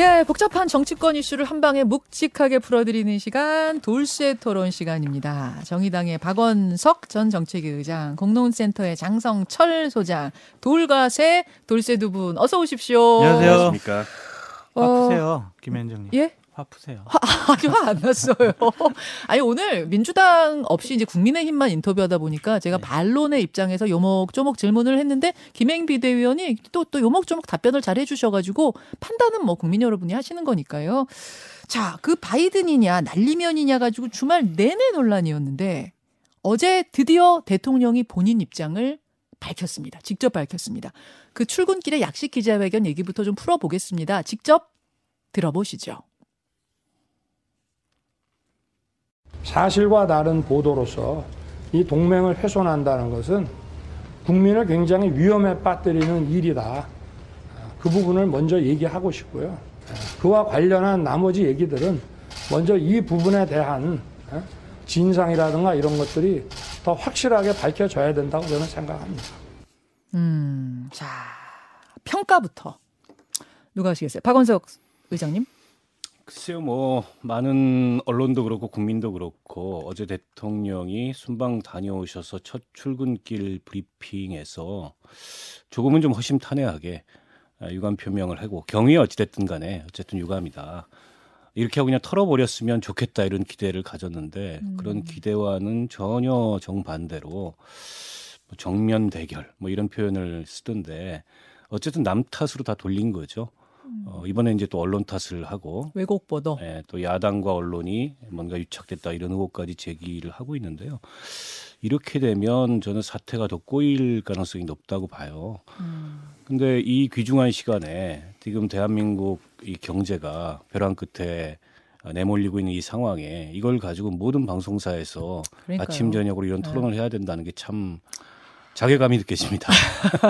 예, 복잡한 정치권 이슈를 한 방에 묵직하게 풀어드리는 시간 돌쇠 토론 시간입니다. 정의당의 박원석 전 정책위 의장, 공론센터의 장성철 소장, 돌과새 돌쇠 두 분 어서 오십시오. 안녕하세요. 안녕하십니까. 화 푸세요, 김현정님. 예? 화 푸세요. 아직 화안 났어요. 아니 오늘 민주당 없이 이제 국민의힘만 인터뷰하다 보니까 제가 네. 반론의 입장에서 요목조목 질문을 했는데 김행 비대위원이 또 또 요목조목 답변을 잘 해주셔가지고 판단은 뭐 국민 여러분이 하시는 거니까요. 자, 그 바이든이냐 날리면이냐 가지고 주말 내내 논란이었는데 어제 드디어 대통령이 본인 입장을 밝혔습니다. 직접 밝혔습니다. 그 출근길의 약식 기자회견 얘기부터 좀 풀어보겠습니다. 직접 들어보시죠. 사실과 다른 보도로서 이 동맹을 훼손한다는 것은 국민을 굉장히 위험에 빠뜨리는 일이다. 그 부분을 먼저 얘기하고 싶고요. 그와 관련한 나머지 얘기들은 먼저 이 부분에 대한 진상이라든가 이런 것들이 더 확실하게 밝혀져야 된다고 저는 생각합니다. 음, 자, 평가부터. 누가 하시겠어요? 박원석 의장님? 글쎄요, 뭐 많은 언론도 그렇고 국민도 그렇고 어제 대통령이 순방 다녀오셔서 첫 출근길 브리핑에서 조금은 좀 허심탄회하게 아, 유감 표명을 하고 경위 어찌됐든 간에 어쨌든 유감이다. 이렇게 하고 그냥 털어버렸으면 좋겠다 이런 기대를 가졌는데 그런 기대와는 전혀 정반대로 뭐 정면 대결 뭐 이런 표현을 쓰던데 어쨌든 남 탓으로 다 돌린 거죠. 어, 이번에 이제 또 언론 탓을 하고 왜곡 보도. 예, 또 야당과 언론이 뭔가 유착됐다 이런 의혹까지 제기를 하고 있는데요. 이렇게 되면 저는 사태가 더 꼬일 가능성이 높다고 봐요. 음, 근데 이 귀중한 시간에 지금 대한민국 이 경제가 벼랑 끝에 내몰리고 있는 이 상황에 이걸 가지고 모든 방송사에서 그러니까요. 아침 저녁으로 이런 네. 토론을 해야 된다는 게 참 자괴감이 느껴집니다.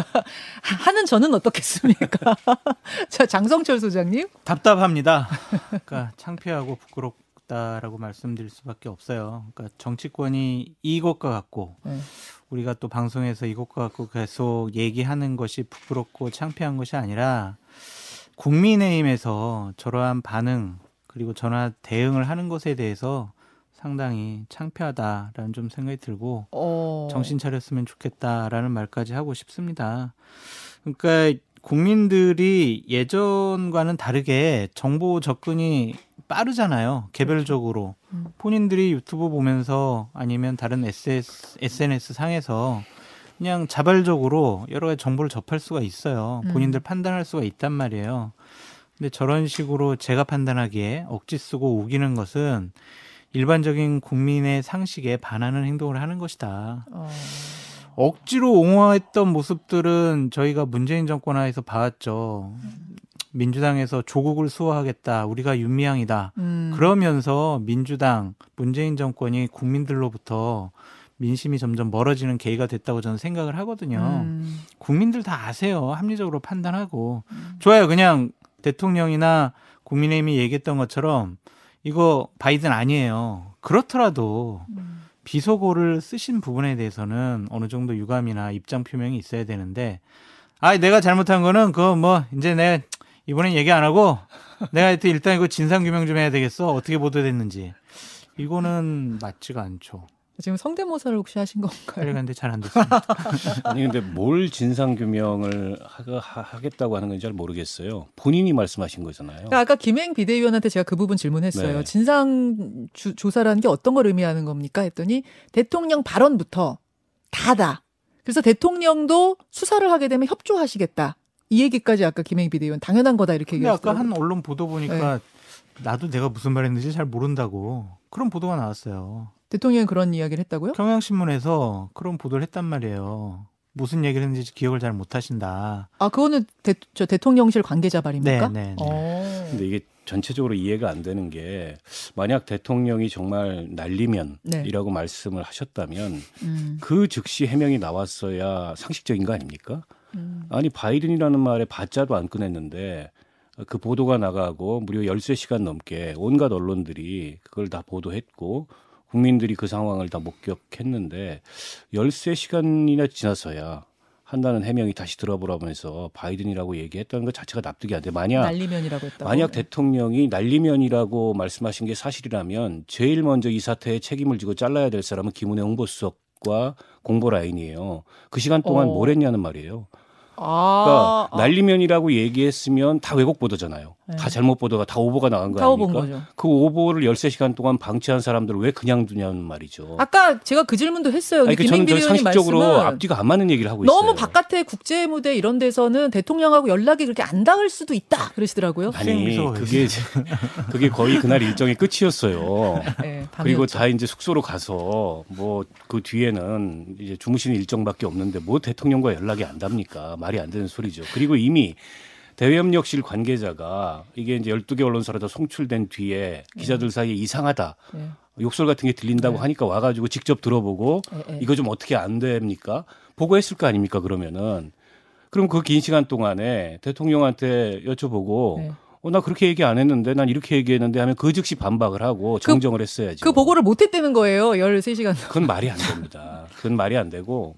하는 저는 어떻겠습니까? 자, 장성철 소장님. 답답합니다. 그러니까 창피하고 부끄럽다라고 말씀드릴 수밖에 없어요. 그러니까 정치권이 이것과 같고 네. 우리가 또 방송에서 이것과 같고 계속 얘기하는 것이 부끄럽고 창피한 것이 아니라 국민의힘에서 저러한 반응 그리고 전화 대응을 하는 것에 대해서 상당히 창피하다라는 좀 생각이 들고 어, 정신 차렸으면 좋겠다라는 말까지 하고 싶습니다. 그러니까 국민들이 예전과는 다르게 정보 접근이 빠르잖아요. 개별적으로 음. 본인들이 유튜브 보면서 아니면 다른 SS, SNS 상에서 그냥 자발적으로 여러 가지 정보를 접할 수가 있어요. 음. 본인들 판단할 수가 있단 말이에요. 근데 저런 식으로 제가 판단하기에 억지 쓰고 우기는 것은 일반적인 국민의 상식에 반하는 행동을 하는 것이다. 어, 억지로 옹호했던 모습들은 저희가 문재인 정권 하에서 봐왔죠. 민주당에서 조국을 수호하겠다. 우리가 윤미향이다. 음, 그러면서 민주당, 문재인 정권이 국민들로부터 민심이 점점 멀어지는 계기가 됐다고 저는 생각을 하거든요. 음, 국민들 다 아세요. 합리적으로 판단하고. 좋아요. 그냥 대통령이나 국민의힘이 얘기했던 것처럼 이거 바이든 아니에요. 그렇더라도 음. 비속어를 쓰신 부분에 대해서는 어느 정도 유감이나 입장 표명이 있어야 되는데 아 내가 잘못한 거는 그거 뭐 이제 내가 이번엔 얘기 안 하고 내가 일단 이거 진상 규명 좀 해야 되겠어 어떻게 보도됐는지 이거는 맞지가 않죠 지금 성대모사를 혹시 하신 건가요? 빨리간데 잘 안 됐습니다 아니 근데 뭘 진상 규명을 하겠다고 하는 건지 잘 모르겠어요. 본인이 말씀하신 거잖아요. 그러니까 아까 김행 비대위원한테 제가 그 부분 질문했어요. 네. 진상 주- 조사라는 게 어떤 걸 의미하는 겁니까? 했더니 대통령 발언부터 다다. 그래서 대통령도 수사를 하게 되면 협조하시겠다. 이 얘기까지 아까 김행 비대위원 당연한 거다 이렇게 근데 얘기했어요. 아까 한 언론 보도 보니까 나도 내가 무슨 말했는지 잘 모른다고 그런 보도가 나왔어요 대통령이 그런 이야기를 했다고요? 경향신문에서 그런 보도를 했단 말이에요 무슨 얘기를 했는지 기억을 잘 못하신다 아 그거는 대, 저 대통령실 관계자 말입니까? 네, 네, 네. 어. 근데 이게 전체적으로 이해가 안 되는 게 만약 대통령이 정말 날리면이라고 말씀을 하셨다면 음, 그 즉시 해명이 나왔어야 상식적인 거 아닙니까? 음. 아니 바이든이라는 말에 바자도 안 꺼냈는데 그 보도가 나가고 무려 13시간 넘게 온갖 언론들이 그걸 다 보도했고 국민들이 그 상황을 다 목격했는데 13시간이나 지나서야 한다는 해명이 다시 들어보라면서 바이든이라고 얘기했다는 것 자체가 납득이 안 돼. 만약 날리면이라고 했다고. 만약 대통령이 날리면이라고 말씀하신 게 사실이라면 제일 먼저 이 사태에 책임을 지고 잘라야 될 사람은 김은혜 홍보수석과 공보 라인이에요. 그 시간 동안 어. 뭘 했냐는 말이에요. 아, 그러니까 아, 날리면이라고 얘기했으면 다 왜곡 보도잖아요. 네. 다 잘못 보도가 다 오보가 나간 거 아닙니까? 거죠. 그 오보를 13시간 동안 방치한 사람들을 왜 그냥 두냐는 말이죠. 아까 제가 그 질문도 했어요. 아니, 근데 그 저는 김행길 저 의원님 상식적으로 말씀은 앞뒤가 안 맞는 얘기를 하고 있어요. 너무 바깥의 국제 무대 이런 데서는 대통령하고 연락이 그렇게 안 닿을 수도 있다 그러시더라고요. 아니 그게 그게 거의 그날 일정의 끝이었어요. 네, 그리고. 다 이제 숙소로 가서 뭐 그 뒤에는 이제 주무시는 일정밖에 없는데 뭐 대통령과 연락이 안 답니까? 말이 안 되는 소리죠. 그리고 이미 대외협력실 관계자가 이게 이제 12개 언론사로 다 송출된 뒤에 기자들 사이에 이상하다. 네. 욕설 같은 게 들린다고 네. 하니까 와가지고 직접 들어보고 네, 네. 이거 좀 어떻게 안 됩니까? 보고했을 거 아닙니까? 그러면은 그럼 그 긴 시간 동안에 대통령한테 여쭤보고 네. 어, 나 그렇게 얘기 안 했는데 난 이렇게 얘기했는데 하면 그 즉시 반박을 하고 정정을 했어야죠. 그 보고를 못 했다는 거예요. 13시간. 그건 말이 안 됩니다. 그건 말이 안 되고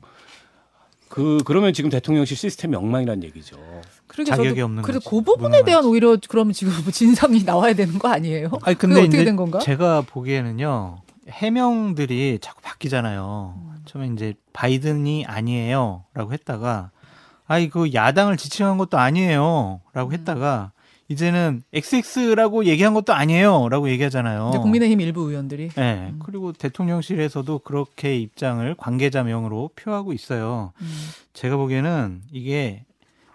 그 그러면 지금 대통령실 시스템이 엉망이란 얘기죠. 그러게 자격이 저도 없는 그래서 거지. 그 부분에 대한 오히려 그러면 지금 뭐 진상이 나와야 되는 거 아니에요? 아니 근데 어떻게 된 건가? 제가 보기에는요 해명들이 자꾸 바뀌잖아요. 처음에 이제 바이든이 아니에요라고 했다가 아이 그 야당을 지칭한 것도 아니에요라고 음. 했다가 이제는 XX라고 얘기한 것도 아니에요라고 얘기하잖아요. 이제 국민의힘 일부 의원들이 네, 음. 그리고 대통령실에서도 그렇게 입장을 관계자명으로 표하고 있어요. 음. 제가 보기에는 이게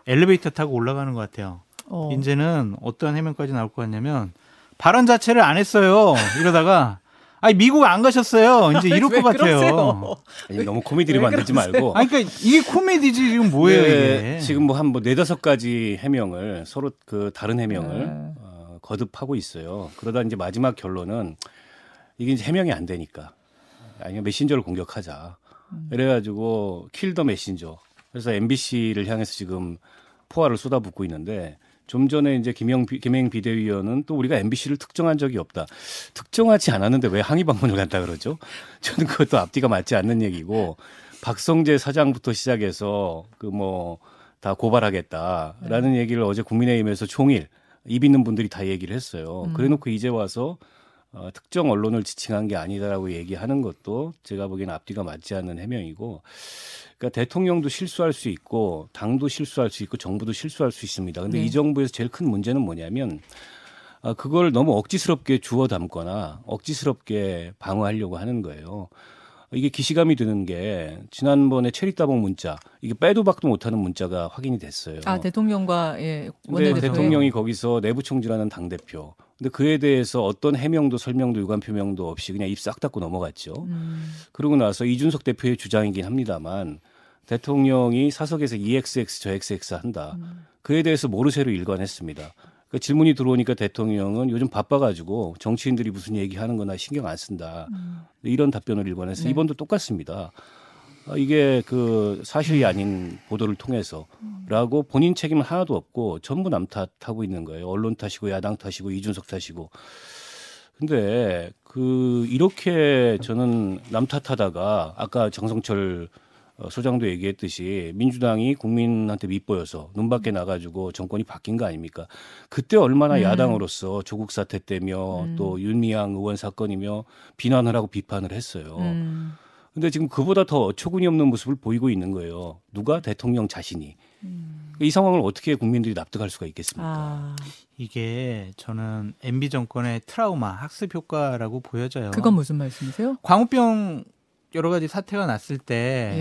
엘리베이터 타고 올라가는 것 같아요. 어. 이제는 어떤 해명까지 나올 것 같냐면 발언 자체를 안 했어요. 이러다가 아니 미국 안 가셨어요. 이제 이럴 왜것 같아요. 아니, 너무 코미디를 왜 만들지? 말고 아니 그러니까 이게 코미디지 지금 뭐예요 네, 이게? 지금 뭐 한 뭐 네다섯 가지 해명을 서로 그 다른 해명을 네. 어, 거듭하고 있어요. 그러다 이제 마지막 결론은 이게 이제 해명이 안 되니까 아니면 메신저를 공격하자. 음. 이래가지고 킬더 메신저. 그래서 MBC를 향해서 지금 포화를 쏟아붓고 있는데 좀 전에 이제 김영 비- 김행 비대위원은 또 우리가 MBC를 특정한 적이 없다. 특정하지 않았는데 왜 항의 방문을 간다 그러죠? 저는 그것도 앞뒤가 맞지 않는 얘기고 박성재 사장부터 시작해서 그 뭐 다 고발하겠다라는 네. 얘기를 어제 국민의힘에서 총일 입 있는 분들이 다 얘기를 했어요. 음. 그래놓고 이제 와서 어, 특정 언론을 지칭한 게 아니다라고 얘기하는 것도 제가 보기에는 앞뒤가 맞지 않는 해명이고, 그러니까 대통령도 실수할 수 있고 당도 실수할 수 있고 정부도 실수할 수 있습니다. 근데 네. 이 정부에서 제일 큰 문제는 뭐냐면 아, 그걸 너무 억지스럽게 주워 담거나 억지스럽게 방어하려고 하는 거예요. 이게 기시감이 드는 게 지난번에 체리 따봉 문자 이게 빼도 박도 못하는 문자가 확인이 됐어요. 아 대통령과 예, 근데 원내대표 대통령이 거기서 내부 총질하는 당 대표. 근데 그에 대해서 어떤 해명도 설명도 유감 표명도 없이 그냥 입 싹 닫고 넘어갔죠. 음, 그러고 나서 이준석 대표의 주장이긴 합니다만 대통령이 사석에서 EXX 저 XX 한다. 음. 그에 대해서 모르쇠로 일관했습니다. 그 질문이 들어오니까 대통령은 요즘 바빠가지고 정치인들이 무슨 얘기하는 거나 신경 안 쓴다. 음. 이런 답변을 일관해서 네. 이번도 똑같습니다. 아, 이게 그 사실이 아닌 보도를 통해서라고 본인 책임은 하나도 없고 전부 남 탓하고 있는 거예요. 언론 탓이고 야당 탓이고 이준석 탓이고. 근데 그 이렇게 저는 남 탓하다가 아까 정성철 어, 소장도 얘기했듯이 민주당이 국민한테 밑보여서 눈밖에 나가지고 정권이 바뀐 거 아닙니까? 그때 얼마나 음. 야당으로서 조국 사태 때며 음. 또 윤미향 의원 사건이며 비난을 하고 비판을 했어요. 음, 근데 지금 그보다 더 어처구니 없는 모습을 보이고 있는 거예요. 누가 대통령 자신이. 음. 이 상황을 어떻게 국민들이 납득할 수가 있겠습니까? 아 이게 저는 MB 정권의 트라우마 학습 효과라고 보여져요. 그건 무슨 말씀이세요? 광우병 여러 가지 사태가 났을 때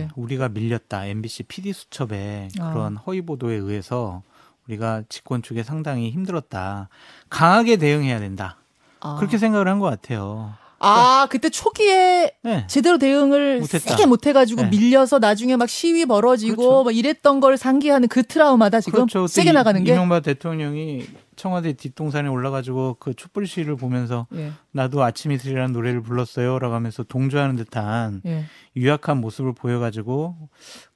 예. 우리가 밀렸다 MBC PD 수첩에 아. 그런 허위 보도에 의해서 우리가 집권 쪽에 상당히 힘들었다. 강하게 대응해야 된다. 아. 그렇게 생각을 한 것 같아요. 아 그때 초기에 네. 제대로 대응을 못했다. 세게 못해가지고 네. 밀려서 나중에 막 시위 벌어지고 그렇죠. 막 이랬던 걸 상기하는 그 트라우마다 지금 그렇죠. 세게 이- 나가는 게. 이명박 대통령이 청와대 뒷동산에 올라가지고 그 촛불 시위를 보면서 예, 나도 아침 이슬이라는 노래를 불렀어요라고 하면서 동조하는 듯한 예. 유약한 모습을 보여가지고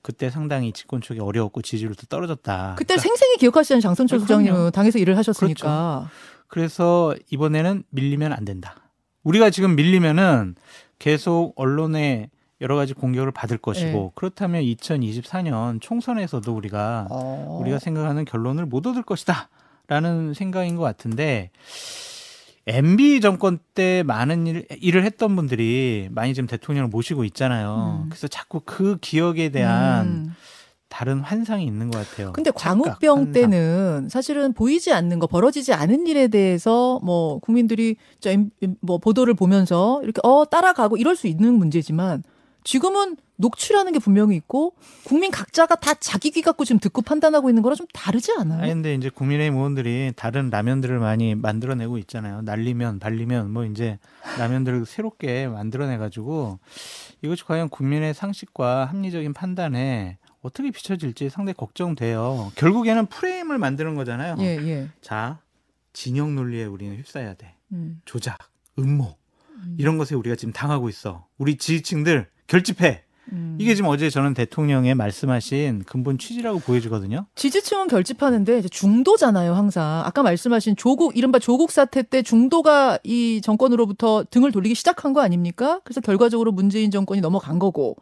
그때 상당히 집권 쪽이 어려웠고 지지율도 떨어졌다. 그때 생생히 기억하시는 장성철 아, 소장님은 그럼요. 당에서 일을 하셨으니까. 그래서 이번에는 밀리면 안 된다. 우리가 지금 밀리면은 계속 언론에 여러 가지 공격을 받을 것이고 네. 그렇다면 2024년 총선에서도 우리가 어. 우리가 생각하는 결론을 못 얻을 것이다라는 생각인 것 같은데 MB 정권 때 많은 일, 일을 했던 분들이 많이 지금 대통령을 모시고 있잖아요. 음. 그래서 자꾸 그 기억에 대한 음. 다른 환상이 있는 것 같아요. 근데 광우병 환상. 때는 사실은 보이지 않는 거 벌어지지 않은 일에 대해서 뭐 국민들이 뭐 보도를 보면서 이렇게 어 따라가고 이럴 수 있는 문제지만 지금은 녹취라는 게 분명히 있고 국민 각자가 다 자기 귀 갖고 지금 듣고 판단하고 있는 거랑 좀 다르지 않아요? 아니 근데 이제 국민의힘 의원들이 다른 라면들을 많이 만들어내고 있잖아요. 날리면 발리면 뭐 이제 라면들을 새롭게 만들어내 가지고 이것이 과연 국민의 상식과 합리적인 판단에 어떻게 비춰질지 상당히 걱정돼요. 결국에는 프레임을 만드는 거잖아요. 예, 예. 자 진영 논리에 우리는 휩싸여야 돼. 음. 조작, 음모 이런 것에 우리가 지금 당하고 있어. 우리 지지층들 결집해. 음. 이게 지금 어제 저는 대통령의 말씀하신 근본 취지라고 보여지거든요. 지지층은 결집하는데 이제 중도잖아요, 항상. 아까 말씀하신 조국 이른바 조국 사태 때 중도가 이 정권으로부터 등을 돌리기 시작한 거 아닙니까? 그래서 결과적으로 문재인 정권이 넘어간 거고.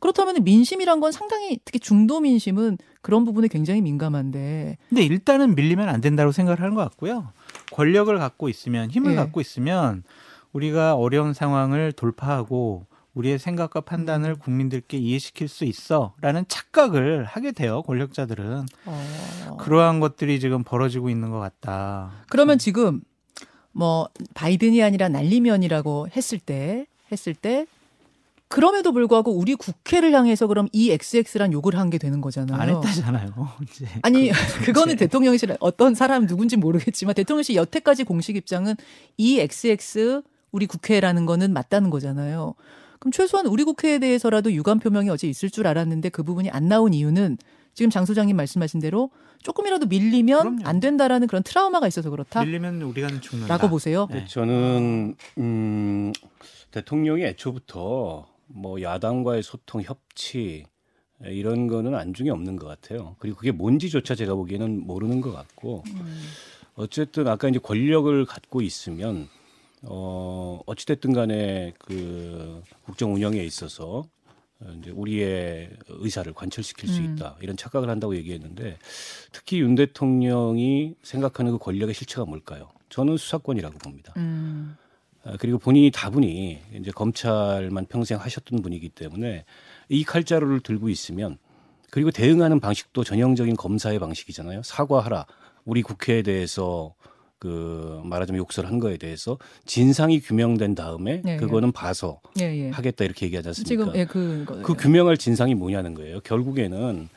그렇다면 민심이란 건 상당히 특히 중도 민심은 그런 부분에 굉장히 민감한데. 근데 일단은 밀리면 안 된다고 생각을 하는 것 같고요. 권력을 갖고 있으면 힘을 예. 갖고 있으면 우리가 어려운 상황을 돌파하고 우리의 생각과 판단을 음. 국민들께 이해시킬 수 있어라는 착각을 하게 돼요. 권력자들은 어. 그러한 것들이 지금 벌어지고 있는 것 같다. 그러면 지금 뭐 바이든이 아니라 날리면이라고 했을 때 했을 때 그럼에도 불구하고 우리 국회를 향해서 그럼 이 XX란 욕을 한 게 되는 거잖아요. 안 했다잖아요. 이제 아니 그- 그거는 이제. 대통령실 어떤 사람 누군지 모르겠지만 대통령실 여태까지 공식 입장은 이 XX 우리 국회라는 거는 맞다는 거잖아요. 그럼 최소한 우리 국회에 대해서라도 유감 표명이 어제 있을 줄 알았는데 그 부분이 안 나온 이유는 지금 장 소장님 말씀하신 대로 조금이라도 밀리면 그럼요. 안 된다라는 그런 트라우마가 있어서 그렇다. 밀리면 우리가 죽는다. 라고 보세요. 네. 저는 음, 대통령이 애초부터 뭐 야당과의 소통 협치 이런 거는 안중에 없는 것 같아요. 그리고 그게 뭔지조차 제가 보기에는 모르는 것 같고 어쨌든 아까 이제 권력을 갖고 있으면 어 어찌됐든 간에 그 국정 운영에 있어서 어, 이제 우리의 의사를 관철시킬 수 음. 있다 이런 착각을 한다고 얘기했는데 특히 윤 대통령이 생각하는 그 권력의 실체가 뭘까요? 저는 수사권이라고 봅니다. 음. 아, 그리고 본인이 다분히 이제 검찰만 평생 하셨던 분이기 때문에 이 칼자루를 들고 있으면 그리고 대응하는 방식도 전형적인 검사의 방식이잖아요. 사과하라. 우리 국회에 대해서 그 말하자면 욕설 한 거에 대해서 진상이 규명된 다음에 네, 그거는 봐서 예, 예. 하겠다 이렇게 얘기하지 않습니까? 지금 예, 그, 거- 그 규명할 진상이 뭐냐는 거예요. 결국에는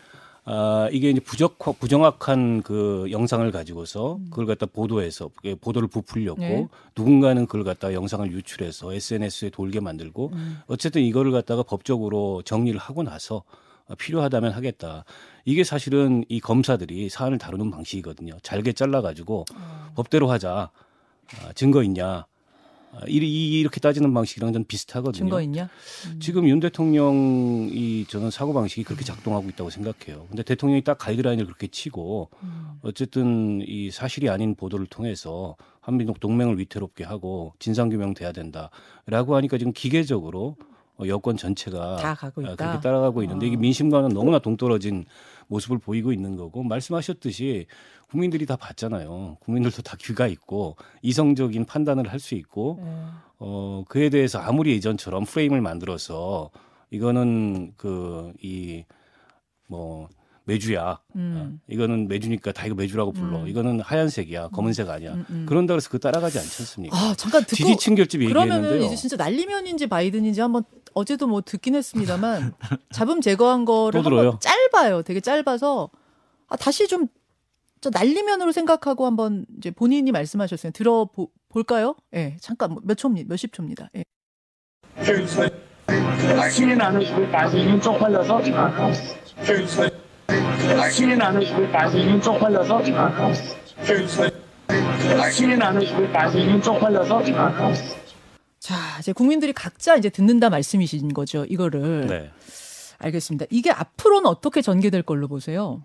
아 이게 이제 부적 부정확한 그 영상을 가지고서 그걸 갖다 보도해서 예, 보도를 부풀렸고 네. 누군가는 그걸 갖다가 영상을 유출해서 SNS에 돌게 만들고 음. 어쨌든 이거를 갖다가 법적으로 정리를 하고 나서 필요하다면 하겠다. 이게 사실은 이 검사들이 사안을 다루는 방식이거든요. 잘게 잘라 가지고 어. 법대로 하자. 아, 증거 있냐? 아, 이- 이렇게 따지는 방식이랑 좀 비슷하거든요. 증거 있냐? 지금 윤 대통령이 저는 사고 방식이 그렇게 작동하고 있다고 생각해요. 근데 대통령이 딱 가이드라인을 그렇게 치고 음. 어쨌든 이 사실이 아닌 보도를 통해서 한민족 동맹을 위태롭게 하고 진상 규명 돼야 된다라고 하니까 지금 기계적으로 어, 여권 전체가 다 가고 아, 있다. 그렇게 따라가고 있는데 이게 어. 민심과는 너무나 동떨어진 모습을 보이고 있는 거고 말씀하셨듯이 국민들이 다 봤잖아요. 국민들도 다 귀가 있고 이성적인 판단을 할 수 있고 예. 어, 그에 대해서 아무리 예전처럼 프레임을 만들어서 이거는 그이뭐 매주야. 음. 어, 이거는 매주니까 다 이거 매주라고 불러. 음. 이거는 하얀색이야. 검은색 아니야. 음, 음. 그런다 그래서 그 따라가지 않지 않습니까? 아 잠깐 듣고 지지층 결집 그러면은 얘기했는데요. 이제 진짜 날리면인지 바이든인지 한번 어제도 뭐 듣긴 했습니다만 잡음 제거한 거를? 한번 짧아요. 되게 짧아서 아, 다시 좀저 날리면으로 생각하고 한번 이제 본인이 말씀하셨어요. 들어 보, 볼까요? 예, 잠깐 몇 초입니다. 몇십 초입니다. 예. 승인 안 해주고 바지는 쪽팔려서 승인 안 해주고 바지는 쪽팔려서 승인 안 해주고 바지는 쪽팔려서 자, 이제 국민들이 각자 이제 듣는다 말씀이신 거죠. 이거를 네. 알겠습니다. 이게 앞으로는 어떻게 전개될 걸로 보세요?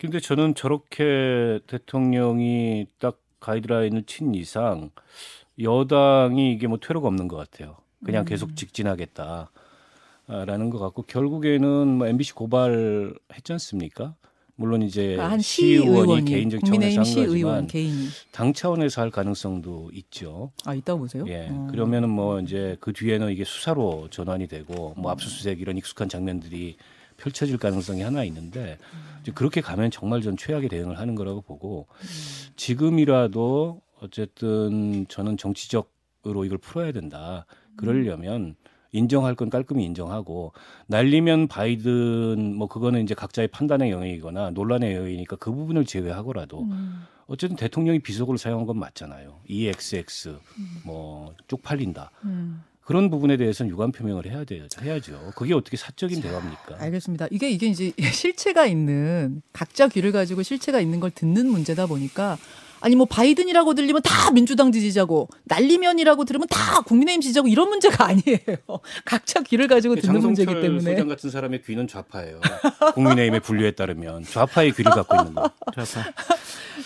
근데 저는 저렇게 대통령이 딱 가이드라인을 친 이상 여당이 이게 뭐 퇴로가 없는 것 같아요. 그냥 음. 계속 직진하겠다. 라는 것 같고 결국에는 뭐 MBC 고발했지 않습니까? 물론 이제 그러니까 한 시의원이 개인적 차원에서 한 거지만 개인이 당 차원에서 할 가능성도 있죠. 아 있다고 보세요? 예. 어. 그러면은 뭐 이제 그 뒤에는 이게 수사로 전환이 되고 음. 뭐 압수수색 이런 익숙한 장면들이 펼쳐질 가능성이 하나 있는데 음. 이제 그렇게 가면 정말 전 최악의 대응을 하는 거라고 보고 음. 지금이라도 어쨌든 저는 정치적으로 이걸 풀어야 된다. 그러려면 인정할 건 깔끔히 인정하고 날리면 바이든 뭐 그거는 이제 각자의 판단의 영역이거나 논란의 영역이니까 그 부분을 제외하고라도 음. 어쨌든 대통령이 비속어를 사용한 건 맞잖아요. EXX 뭐 쪽팔린다. 음. 그런 부분에 대해서는 유감 표명을 해야 돼요. 해야죠. 그게 어떻게 사적인 대화입니까? 알겠습니다. 이게 이게 이제 실체가 있는 각자 귀를 가지고 실체가 있는 걸 듣는 문제다 보니까 아니 뭐 바이든이라고 들리면 다 민주당 지지자고 날리면이라고 들으면 다 국민의힘 지지자고 이런 문제가 아니에요. 각자 귀를 가지고 듣는 문제이기 장성철 때문에 소장 같은 사람의 귀는 좌파예요. 국민의힘의 분류에 따르면 좌파의 귀를 갖고 있는 거. 좋았어.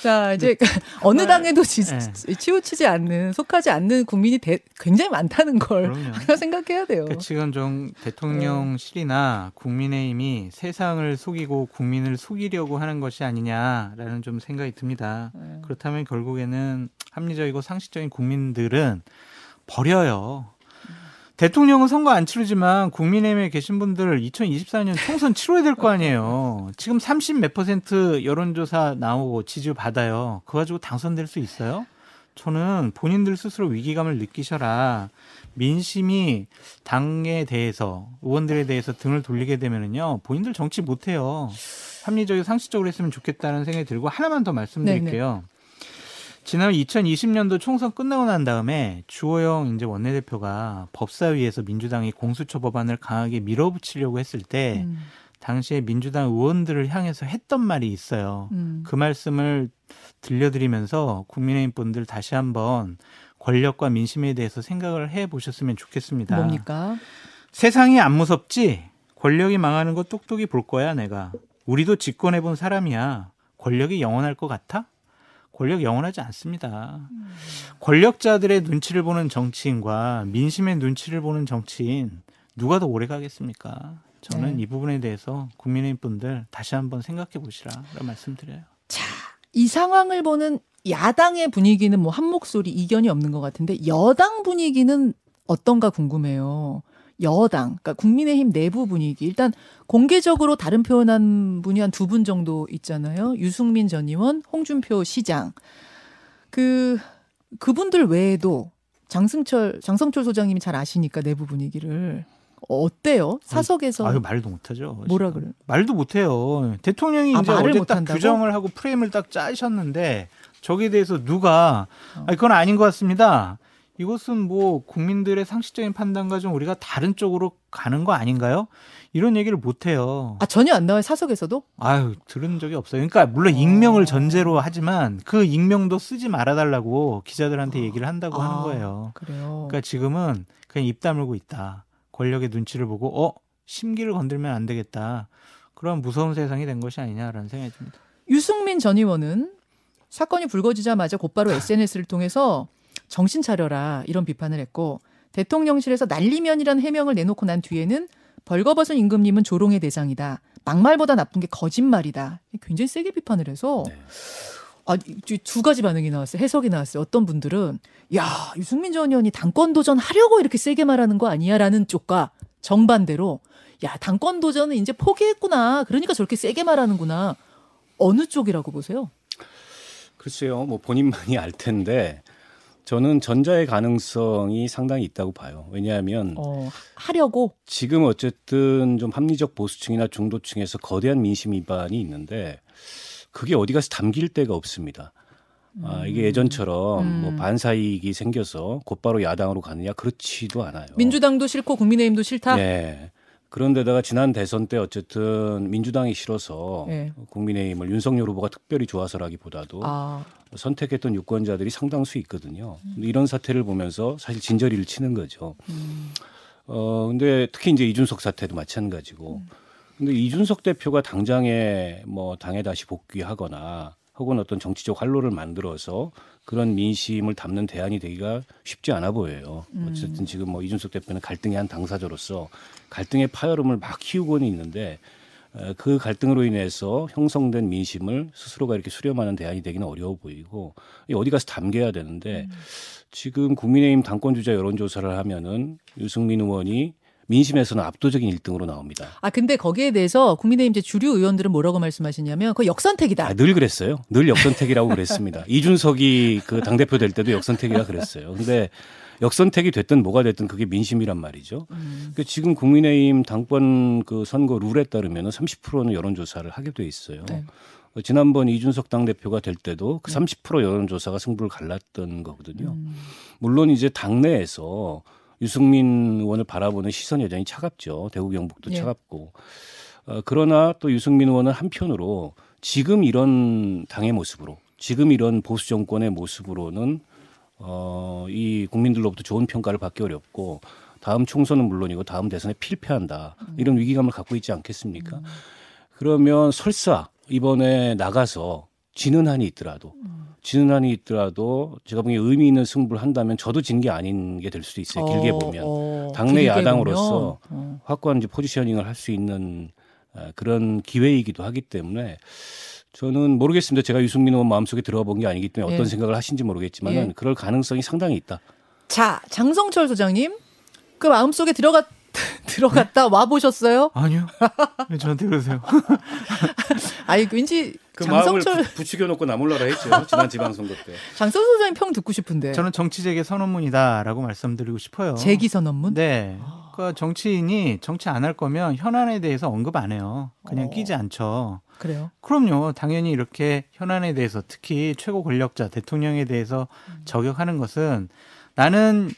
자 이제 어느 당에도 지, 네. 치우치지 않는 속하지 않는 국민이 대- 굉장히 많다는 걸. 우리가 생각해야 돼요. 그 지금 좀 대통령실이나 국민의힘이 세상을 속이고 국민을 속이려고 하는 것이 아니냐라는 좀 생각이 듭니다. 네. 그렇다 면 결국에는 합리적이고 상식적인 국민들은 버려요. 대통령은 선거 안 치르지만 국민의힘에 계신 분들 2024년 총선 치러야 될 거 아니에요. 지금 30 몇 퍼센트 여론조사 나오고 지지 받아요. 그거 가지고 당선될 수 있어요? 저는 본인들 스스로 위기감을 느끼셔라. 민심이 당에 대해서 의원들에 대해서 등을 돌리게 되면은요 본인들 정치 못해요. 합리적이고 상식적으로 했으면 좋겠다는 생각이 들고 하나만 더 말씀드릴게요. 지난 2020년도 총선 끝나고 난 다음에 주호영 이제 원내대표가 법사위에서 민주당이 공수처 법안을 강하게 밀어붙이려고 했을 때 음, 당시에 민주당 의원들을 향해서 했던 말이 있어요. 음. 그 말씀을 들려드리면서 국민의힘 분들 다시 한번 권력과 민심에 대해서 생각을 해 보셨으면 좋겠습니다. 뭡니까? 세상이 안 무섭지? 권력이 망하는 거 똑똑히 볼 거야, 내가. 우리도 집권해 본 사람이야. 권력이 영원할 것 같아? 권력 영원하지 않습니다. 권력자들의 눈치를 보는 정치인과 민심의 눈치를 보는 정치인 누가 더 오래 가겠습니까? 저는 네. 이 부분에 대해서 국민의힘 분들 다시 한번 생각해 보시라 라고 말씀드려요. 자, 이 상황을 보는 야당의 분위기는 뭐 한 목소리 이견이 없는 것 같은데 여당 분위기는 어떤가 궁금해요. 여당, 그러니까 국민의힘 내부 분위기. 일단 공개적으로 다른 표현한 분이 한 두 분 정도 있잖아요. 유승민 전 의원, 홍준표 시장. 그 그분들 외에도 장승철, 장성철 소장님이 잘 아시니까 내부 분위기를 어때요? 사석에서 아유 말도 못하죠. 뭐라. 그래? 말도 못해요. 대통령이 아, 이제 어제 딱? 규정을 하고 프레임을 딱 짜셨는데 저기에 대해서 누가 어. 아니, 그건 아닌 것 같습니다. 이것은 뭐 국민들의 상식적인 판단과 좀 우리가 다른 쪽으로 가는 거 아닌가요? 이런 얘기를 못 해요. 아 전혀 안 나와요 사석에서도? 아유 들은 적이 없어요. 그러니까 물론 익명을 전제로 하지만 그 익명도 쓰지 말아달라고 기자들한테 얘기를 한다고 하는 아, 거예요. 그래요. 그러니까 지금은 그냥 입 다물고 있다. 권력의 눈치를 보고 어 심기를 건들면 안 되겠다. 그런 무서운 세상이 된 것이 아니냐라는 생각이 듭니다. 유승민 전 의원은 사건이 불거지자마자 곧바로 SNS를 통해서 정신 차려라 이런 비판을 했고 대통령실에서 난리면이라는 해명을 내놓고 난 뒤에는 벌거벗은 임금님은 조롱의 대상이다. 막말보다 나쁜 게 거짓말이다. 굉장히 세게 비판을 해서 네. 아, 이- 두 가지 반응이 나왔어요. 해석이 나왔어요. 어떤 분들은 야 유승민 전 의원이 당권 도전 하려고 이렇게 세게 말하는 거 아니야라는 쪽과 정반대로 야 당권 도전은 이제 포기했구나. 그러니까 저렇게 세게 말하는구나. 어느 쪽이라고 보세요? 글쎄요, 뭐 본인만이 알 텐데 저는 전자의 가능성이 상당히 있다고 봐요. 왜냐하면 어, 하려고 지금 어쨌든 좀 합리적 보수층이나 중도층에서 거대한 민심 위반이 있는데 그게 어디 가서 담길 데가 없습니다. 아, 이게 예전처럼 음. 뭐 반사 이익이 생겨서 곧바로 야당으로 가느냐 그렇지도 않아요. 민주당도 싫고 국민의힘도 싫다. 네. 그런데다가 지난 대선 때 어쨌든 민주당이 싫어서 네. 국민의힘을 윤석열 후보가 특별히 좋아서라기보다도 아, 선택했던 유권자들이 상당수 있거든요. 근데 이런 사태를 보면서 사실 진저리를 치는 거죠. 음. 어 근데 특히 이제 이준석 사태도 마찬가지고. 근데 이준석 대표가 당장에 뭐 당에 다시 복귀하거나 혹은 어떤 정치적 활로를 만들어서 그런 민심을 담는 대안이 되기가 쉽지 않아 보여요. 어쨌든 지금 뭐 이준석 대표는 갈등의 한 당사자로서 갈등의 파열음을 막 키우고는 있는데 에, 그 갈등으로 인해서 형성된 민심을 스스로가 이렇게 수렴하는 대안이 되기는 어려워 보이고 이 어디 가서 담겨야 되는데 지금 국민의힘 당권 주자 여론조사를 하면은 유승민 의원이 민심에서는 압도적인 1등으로 나옵니다. 아 근데 거기에 대해서 국민의힘 이제 주류 의원들은 뭐라고 말씀하시냐면 그 역선택이다. 아, 늘 그랬어요. 늘 역선택이라고 그랬습니다. 이준석이 그 당 대표 될 때도 역선택이라 그랬어요. 근데 역선택이 됐든 뭐가 됐든 그게 민심이란 말이죠. 음. 그 지금 국민의힘 당권 그 선거 룰에 따르면 30%는 여론조사를 하게 돼 있어요. 네. 어, 지난번 이준석 당대표가 될 때도 그 30% 여론조사가 승부를 갈랐던 거거든요. 음. 물론 이제 당내에서 유승민 의원을 바라보는 시선 여전히 차갑죠. 대구 경북도 예. 차갑고. 어, 그러나 또 유승민 의원은 한편으로 지금 이런 당의 모습으로 지금 이런 보수 정권의 모습으로는 어, 이 국민들로부터 좋은 평가를 받기 어렵고 다음 총선은 물론이고 다음 대선에 필패한다. 이런 위기감을 갖고 있지 않겠습니까? 그러면 설사 이번에 나가서 지는 한이 있더라도 지는 한이 있더라도 제가 보기에 의미 있는 승부를 한다면 저도 진 게 아닌 게 될 수도 있어요. 길게 어, 보면. 어, 당내 길게 야당으로서 보면. 어. 확고한 이제 포지셔닝을 할 수 있는 아, 그런 기회이기도 하기 때문에 저는 모르겠습니다. 제가 유승민 의원 마음속에 들어가 본게 아니기 때문에 어떤 예. 생각을 하신지 모르겠지만 예. 은 그럴 가능성이 상당히 있다. 자 장성철 소장님 그 마음속에 들어갔 들어갔다 와 보셨어요? 아니요. 왜 저한테 그러세요? 아이 왠지 그 장성철 마음을 부, 추겨 놓고 나몰라라 했죠. 지난 지방선거 때. 장성철 소장님 평 듣고 싶은데 저는 정치 재개 선언문이다라고 말씀드리고 싶어요. 재기 선언문? 네. 그러니까 정치인이 정치 안 할 거면 현안에 대해서 언급 안 해요. 그냥 어. 끼지 않죠. 그래요. 그럼요. 당연히 이렇게 현안에 대해서 특히 최고 권력자 대통령에 대해서 저격하는 것은 나는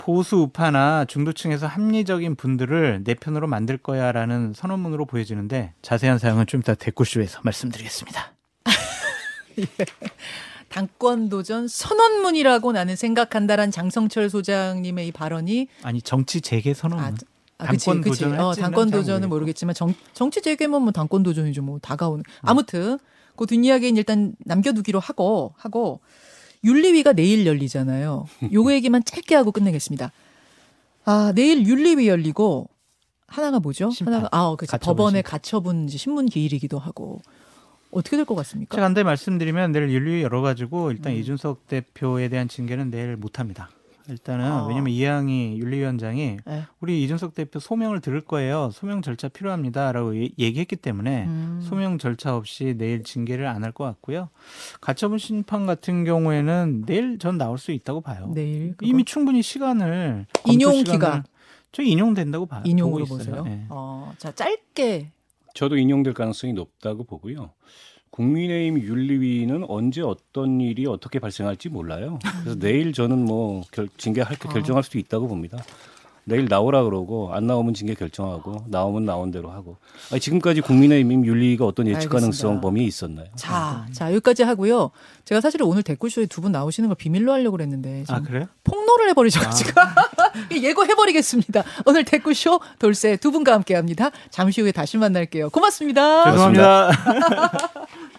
보수 우파나 중도층에서 합리적인 분들을 내 편으로 만들 거야라는 선언문으로 보여지는데 자세한 사항은 좀 이따 댓글쇼에서 말씀드리겠습니다. 당권 도전 선언문이라고 나는 생각한다란 장성철 소장님의 이 발언이 아니 정치 재개 선언문. 아, 아 당권 그치. 도전을 어, 당권 잘 도전은. 모르겠지만 정, 정치 재개면 뭐 당권 도전이죠. 뭐 다가오는. 음. 아무튼 그 뒷이야기는 일단 남겨두기로 하고 하고 윤리위가 내일 열리잖아요. 요거 얘기만 짧게 하고 끝내겠습니다. 아 내일 윤리위 열리고 하나가 뭐죠? 심판. 하나가 아 법원에 심판. 가처분 신문 기일이기도 하고 어떻게 될 것 같습니까? 제가 한데 말씀드리면 내일 윤리 열어가지고 일단 음. 이준석 대표에 대한 징계는 내일 못합니다. 일단은 아. 왜냐면 이양희 윤리위원장이 네. 우리 이준석 대표 소명을 들을 거예요. 소명 절차 필요합니다라고 예- 얘기했기 때문에 음. 소명 절차 없이 내일 징계를 안 할 것 같고요. 가처분 심판 같은 경우에는 내일 전 나올 수 있다고 봐요. 내일 그거? 이미 충분히 시간을 인용 기간. 저 인용된다고 봐요. 인용으로. 보세요. 예. 어, 자 짧게 저도 인용될 가능성이 높다고 보고요. 국민의힘 윤리위는 언제 어떤 일이 어떻게 발생할지 몰라요. 그래서 내일 저는 뭐 결, 징계할 게 아. 결정할 수도 있다고 봅니다. 내일 나오라 그러고 안 나오면 징계 결정하고 나오면 나온 대로 하고. 아니, 지금까지 국민의힘 윤리위가 어떤 예측 알겠습니다. 가능성 범위 있었나요? 자, 자 여기까지 하고요. 제가 사실은 오늘 댓글쇼에 두 분 나오시는 걸 비밀로 하려고 그랬는데 아 그래요? 폭로를 해버리셔가지고 예고해버리겠습니다. 오늘 댓글쇼 돌쇠 두 분과 함께합니다. 잠시 후에 다시 만날게요. 고맙습니다. 죄송합니다.